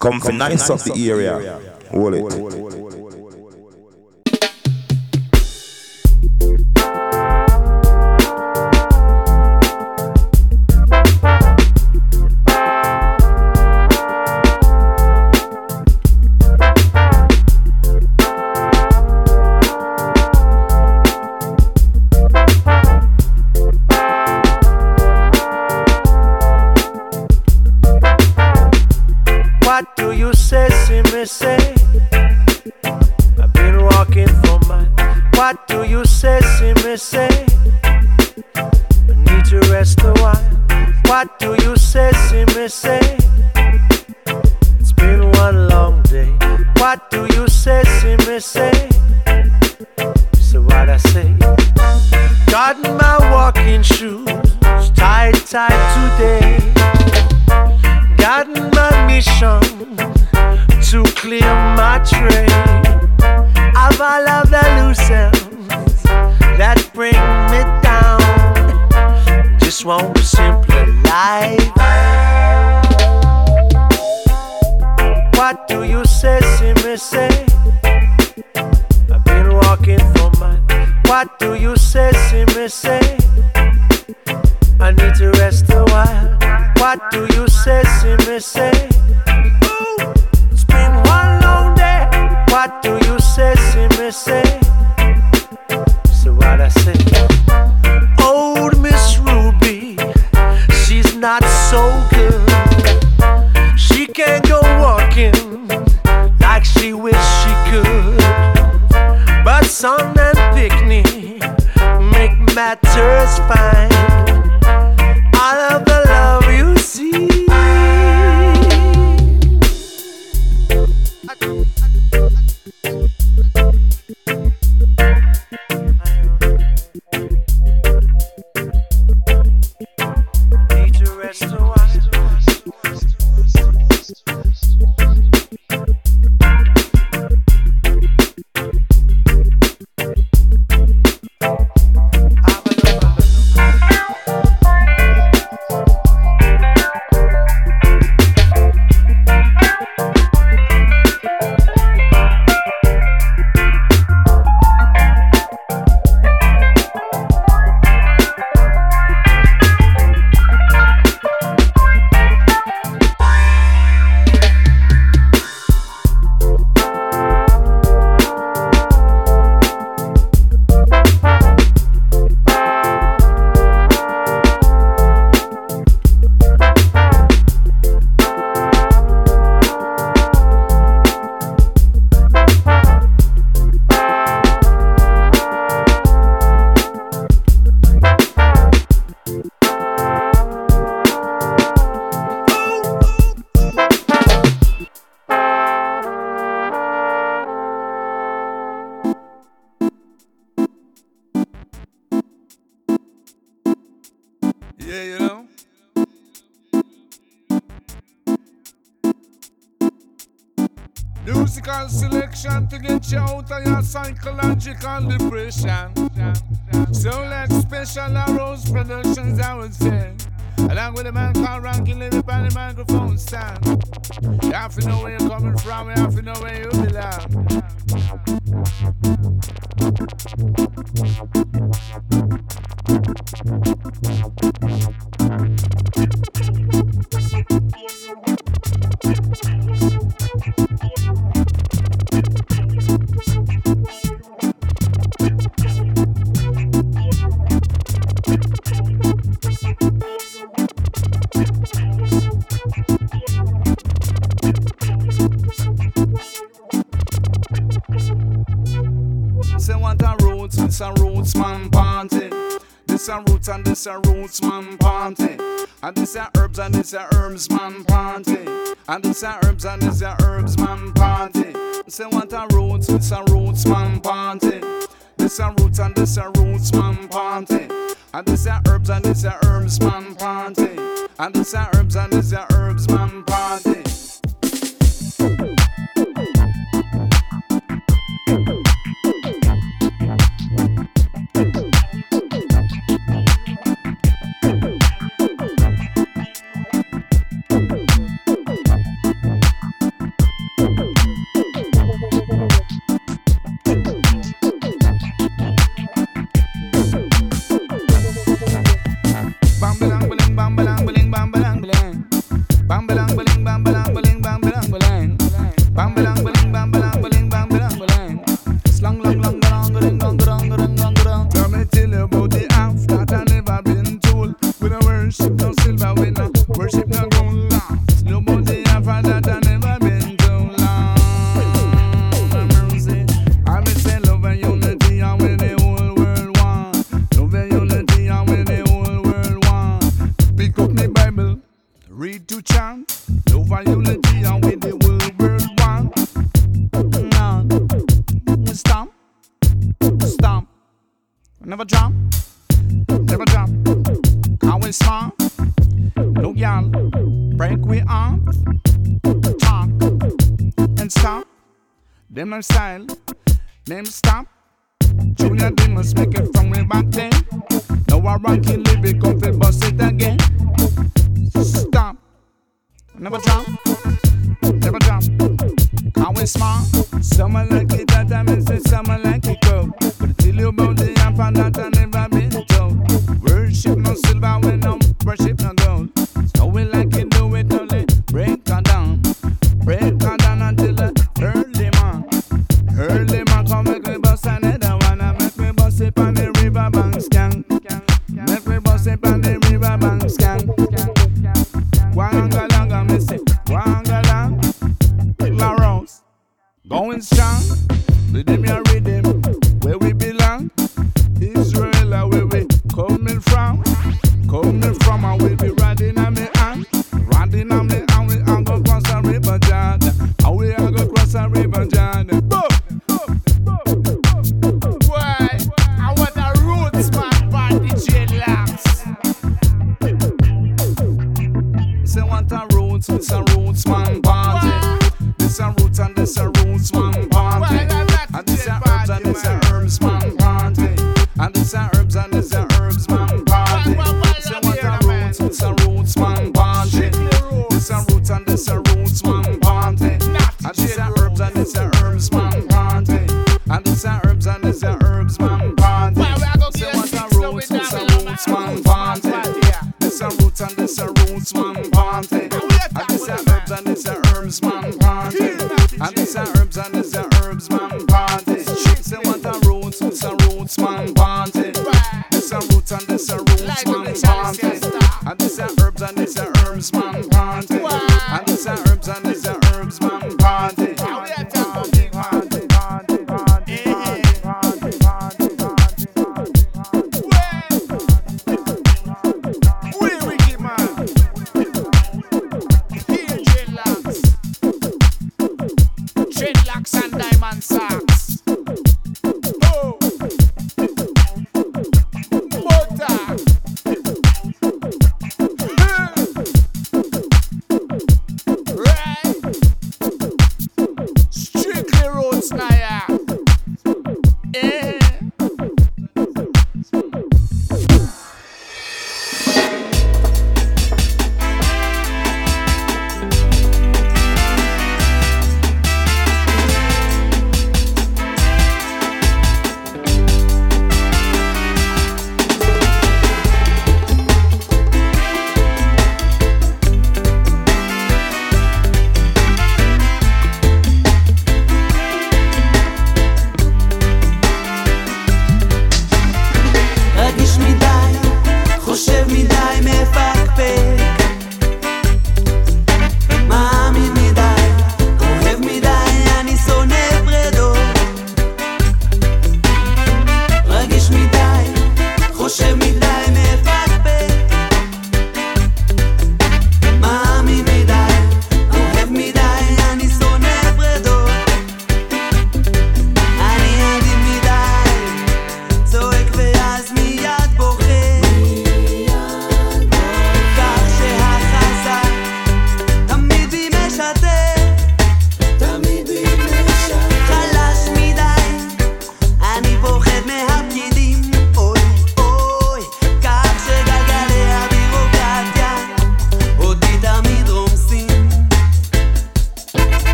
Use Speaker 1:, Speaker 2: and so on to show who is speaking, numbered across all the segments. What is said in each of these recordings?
Speaker 1: Come for nice of the area. wallet. it.
Speaker 2: matters fine.
Speaker 3: own stand. You have to know where you're coming from, you have to know where you belong. this a roots and this a roots man party. And this a herbs and this a herbs man party. And this a herbs and this a herbs man party. Say what a roots, this a roots man party. This a roots and this a roots man party. And this a herbs and this a herbs man party. And this a herbs and this a herbs man party. Them a style, them stop. Junior, they must make it from way back then. Now I rock it, live it, go fit, bust it again. Stop, never drop, never drop. I Always smart. Someone like it that I miss it, someone like it go. But I tell you about the apple that I never been told. Worship no silver when no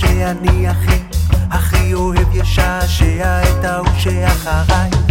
Speaker 3: שאני הכי, הכי אוהב ישעשע את ההוא שאחריי.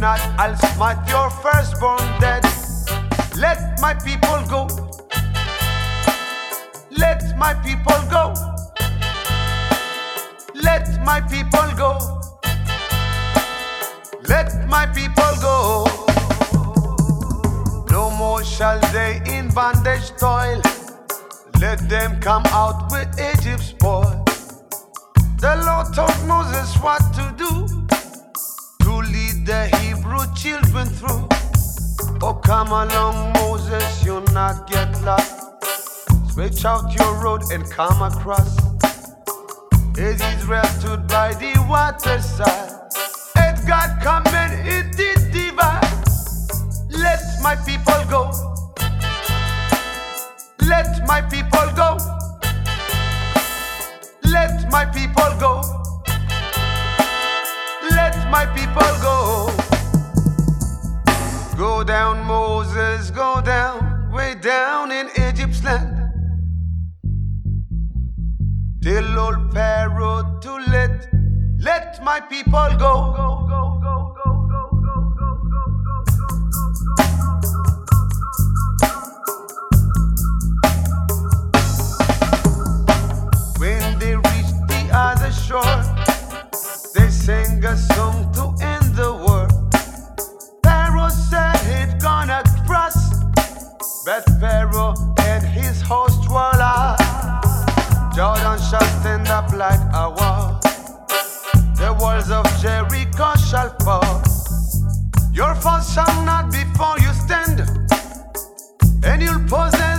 Speaker 3: not, I'll smite your firstborn dead. Let my people go. Let my people go. Let my people go. Let my people go. No more shall they in bondage toil. Let them come out with Egypt's spoil. The Lord told Moses what to do to lead the children through. Oh,
Speaker 4: come along, Moses, you'll not get lost. Stretch out your road and come across. As Israel stood by the waterside, at God command it the divide. Let my people go. Let my people go. Let my people
Speaker 5: go. Let my people go. Go down, Moses, go down, way down in Egypt's land.
Speaker 6: Till old Pharaoh to let, let my people go. When they reached the other
Speaker 5: shore, they sang a song to end. Gonna cross, but Pharaoh and his host lost. Jordan shall stand up like a wall. The walls of Jericho shall fall. Your fault shall not before you stand, and you'll possess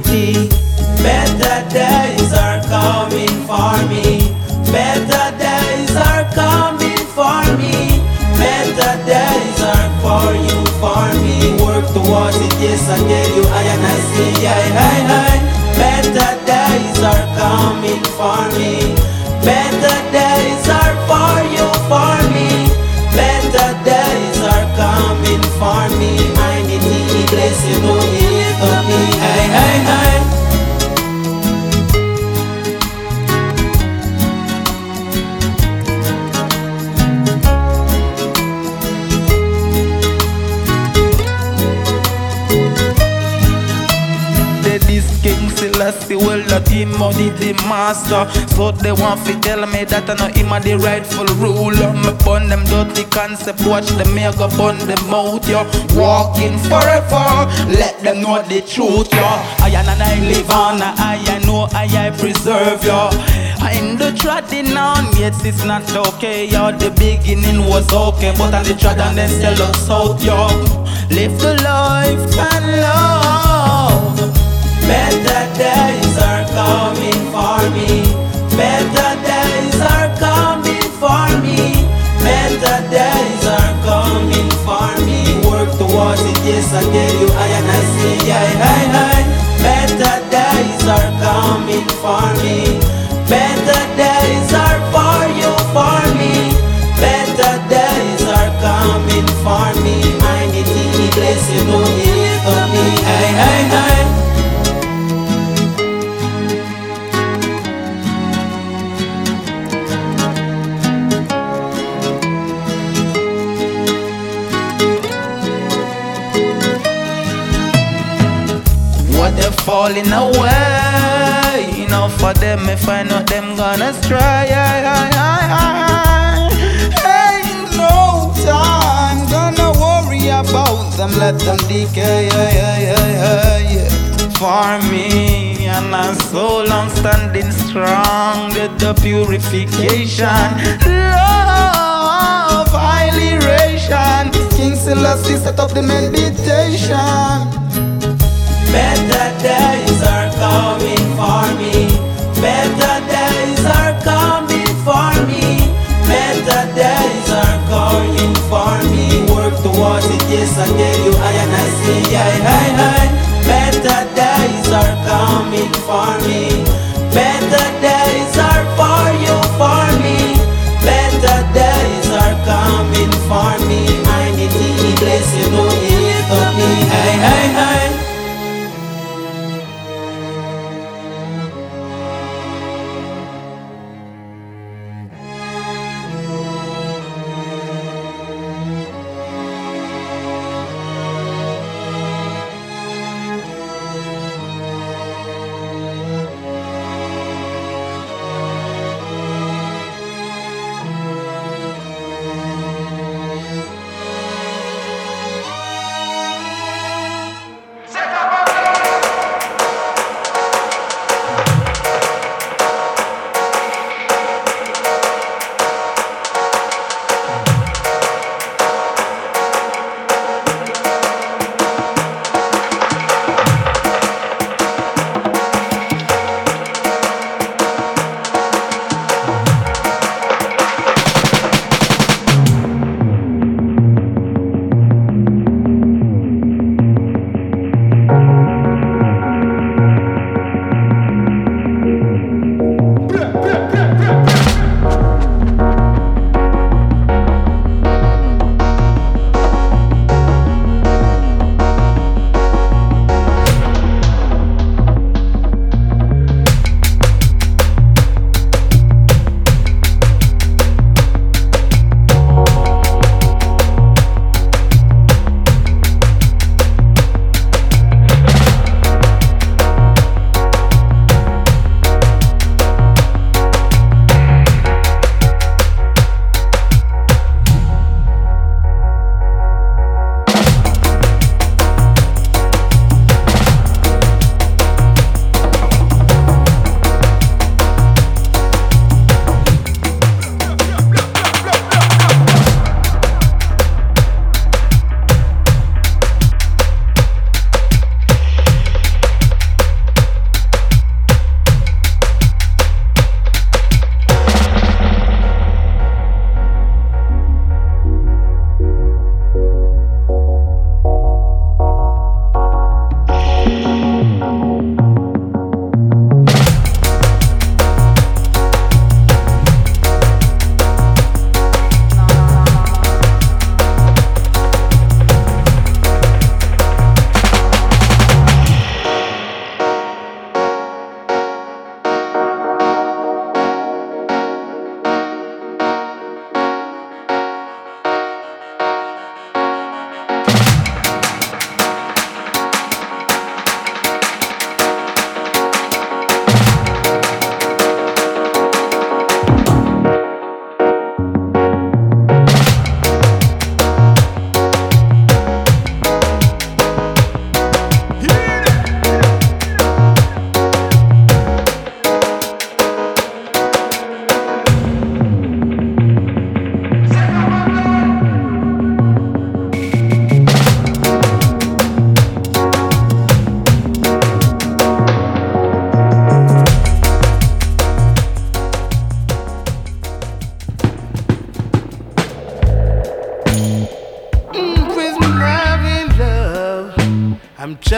Speaker 7: the the, the master. So they want to tell me that I know him a the rightful ruler. Me burn them dirty concept, watch them me go burn them out, yo. Walking forever, let them know the truth, yo. I and I live on, I, I know I, I preserve, yo. I in the treading on, yes, it's not okay, yo. The beginning was okay, but on the tread and then sell us out, yo. Live the life and love.
Speaker 8: Better days are coming for me. Better days are coming for me. Better days are coming for me. Work towards it, yes, I tell you, I and I say, hi, hi, hi. Better days are coming for me. Better days are for you, for me. Better days are coming for me. I need to bless you, it for me. Hi, hi, hi.
Speaker 7: Falling away. Enough for them if I know them gonna stray. Ain't no time gonna worry about them. Let them decay. For me, and I'm so long standing strong. With the purification, love, ration. King Selassie set up the meditation.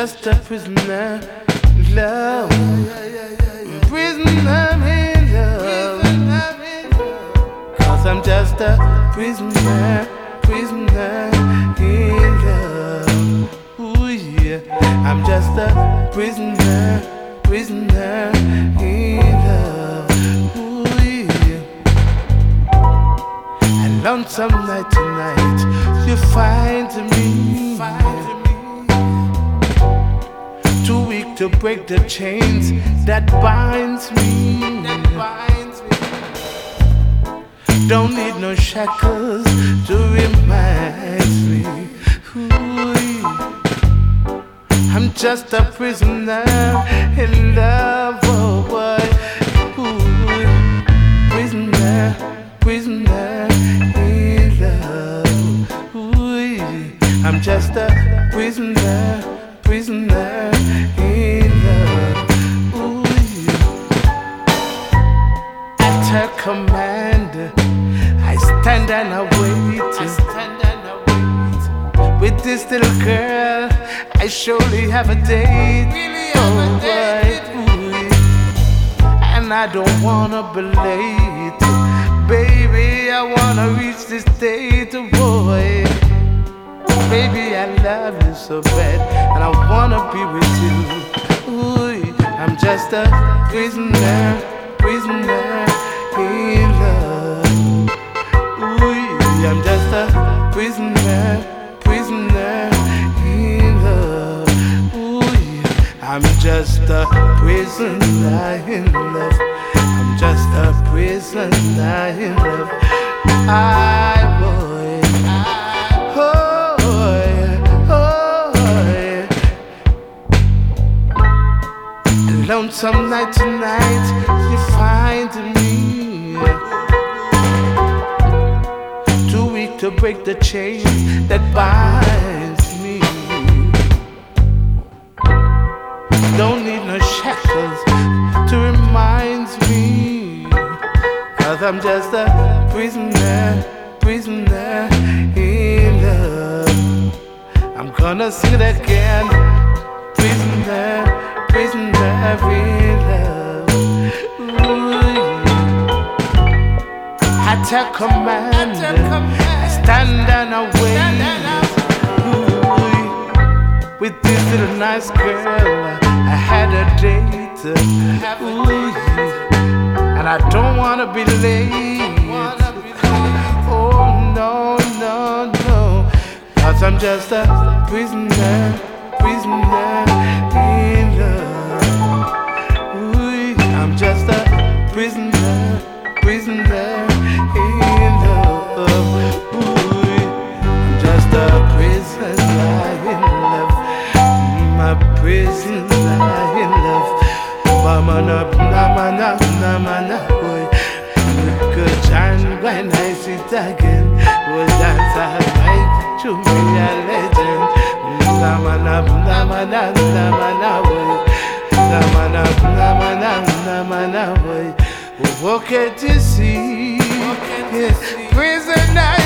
Speaker 2: Just a prisoner to break the chains that binds me. Don't need no shackles to remind me. I'm just a prisoner in love, little girl, I surely have a date. Oh, boy. Ooh, And I don't wanna be late. Baby, I wanna reach this date, boy. Baby, I love you so bad, and I wanna be with you. Ooh, I'm just a prisoner, prisoner just a prisoner in love. I'm just a prisoner in love. I would. Oh, oh. Lonesome night tonight, you find me. Too weak to break the chains that binds no to remind me. Cause I'm just a prisoner, prisoner in love. I'm gonna sing it again. Prisoner, prisoner in love. Ooh. At her command, I stand and I wait. With this little nice girl, I had a Ooh, yeah. and I don't wanna be late. Oh no, no, no. Cause I'm just a prisoner, prisoner in love. Ooh, I'm just a prisoner, prisoner in love. I'm just a prisoner in love. My prisoner. Mama na na na na na na boy. Good time when I sit again. Will dance all night to be a legend. Nama na nama na nama na boy. Nama na nama na nama na boy. What can you see? Yeah. Prisoner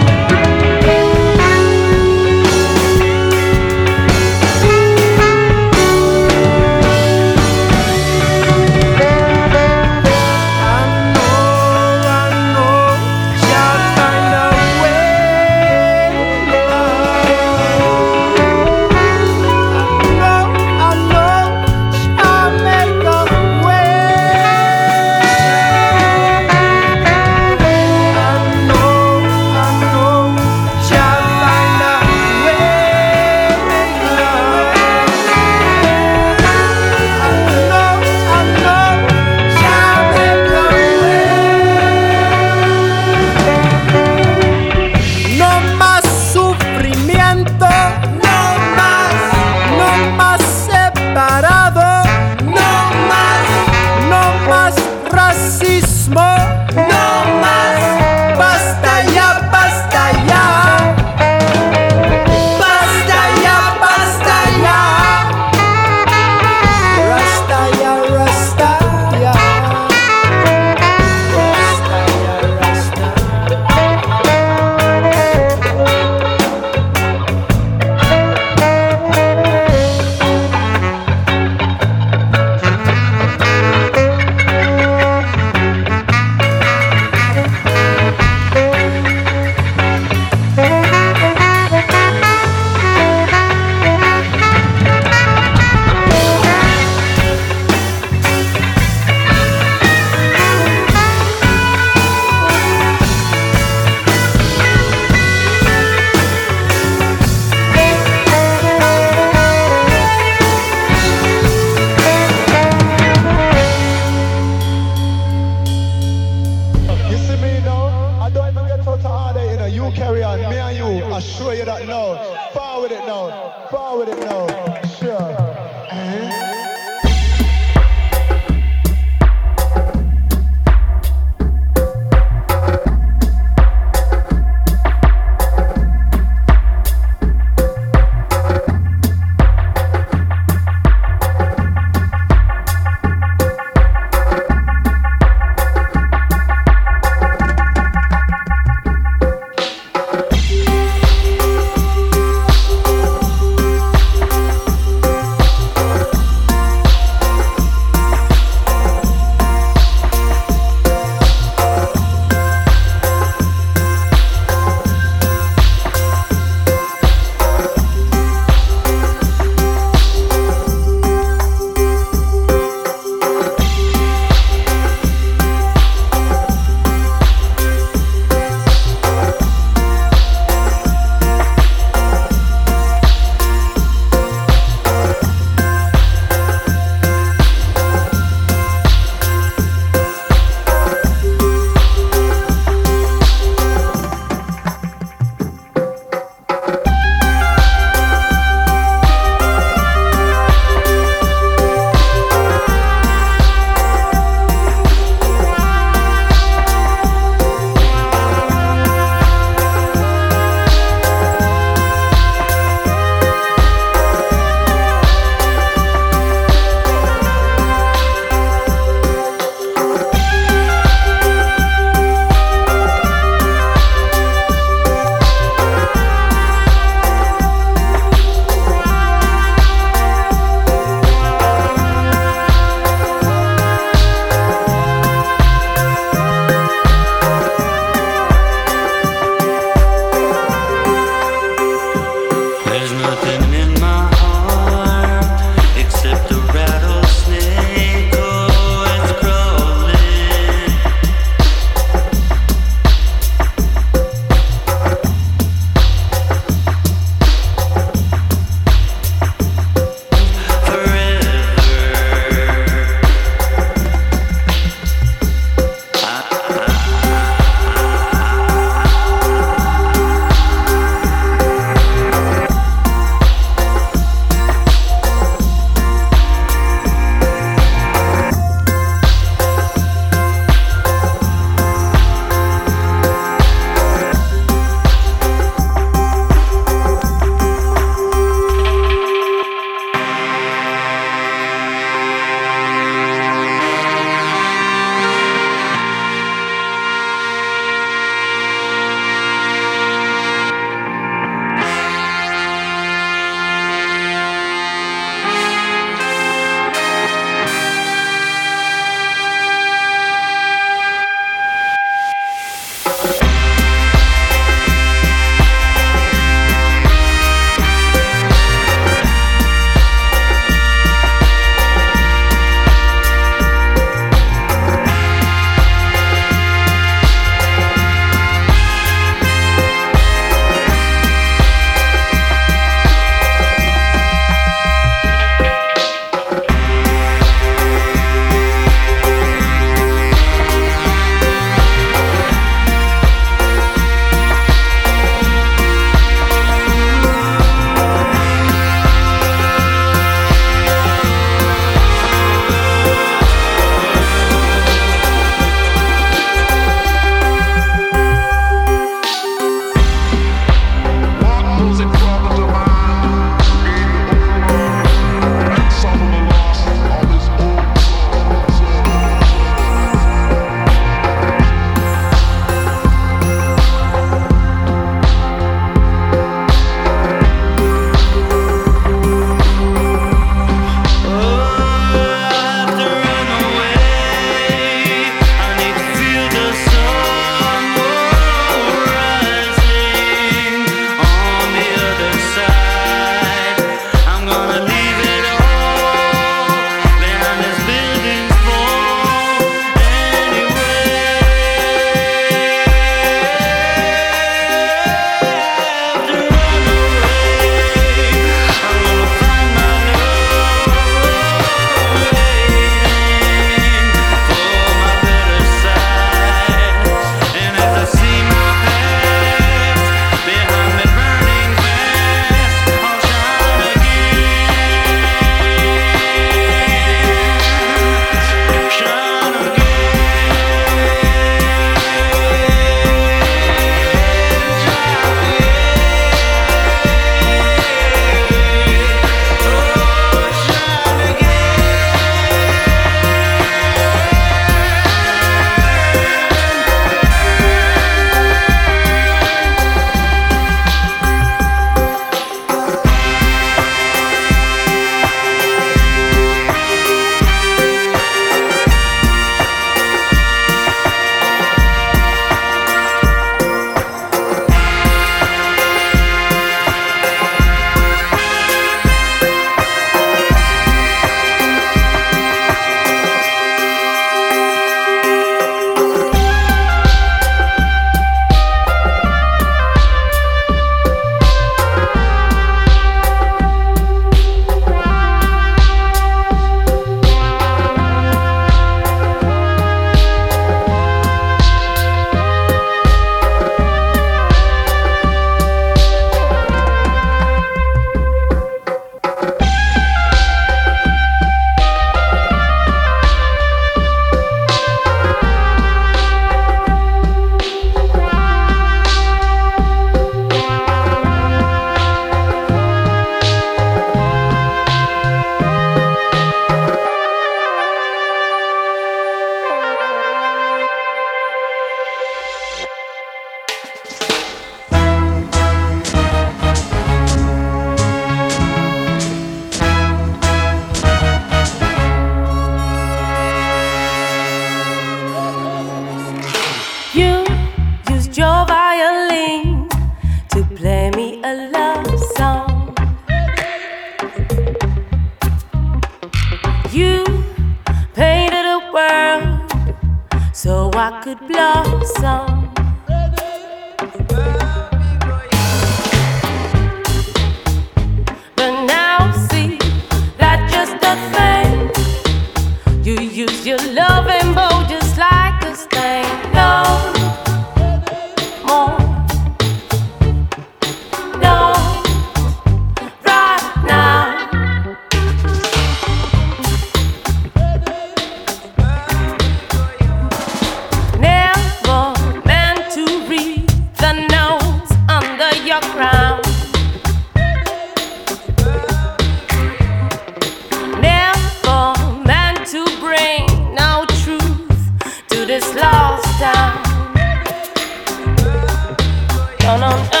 Speaker 9: no, no, no.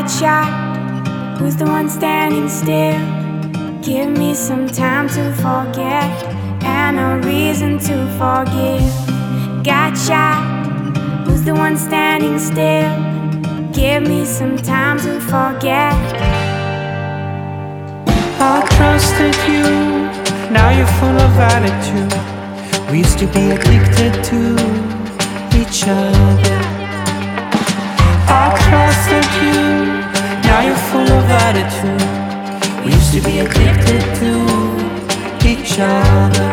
Speaker 9: that
Speaker 10: shot? Who's the one standing still? Give me some time to forget and a reason to forgive. Got shot? Who's the one standing still? Give me some time to forget.
Speaker 11: I trusted you, now you're full of attitude. We used to be addicted to each other. I trusted you, now you're full of attitude. We used to be addicted to each other.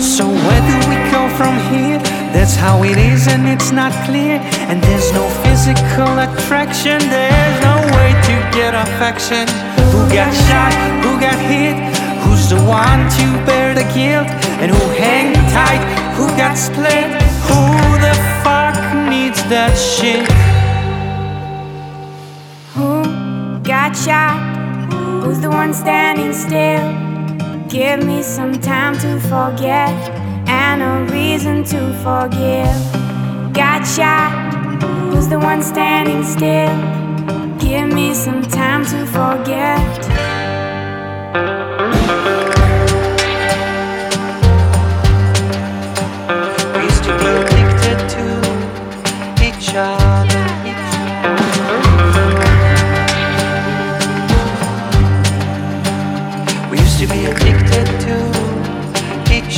Speaker 11: So where do we go from here? That's how it is and it's not clear. And there's no physical attraction, there's no way to get affection. Who got shot? Who got hit? Who's the one to bear the guilt? And who hang tight? Who got split? Who the fuck needs that shit?
Speaker 10: Got shot? Who's the one standing still? Give me some time to forget and a reason to forgive. Got shot? Who's the one standing still? Give me some time to forget.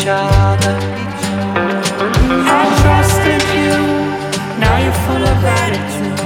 Speaker 11: each other. I trusted you, now you're full of gratitude.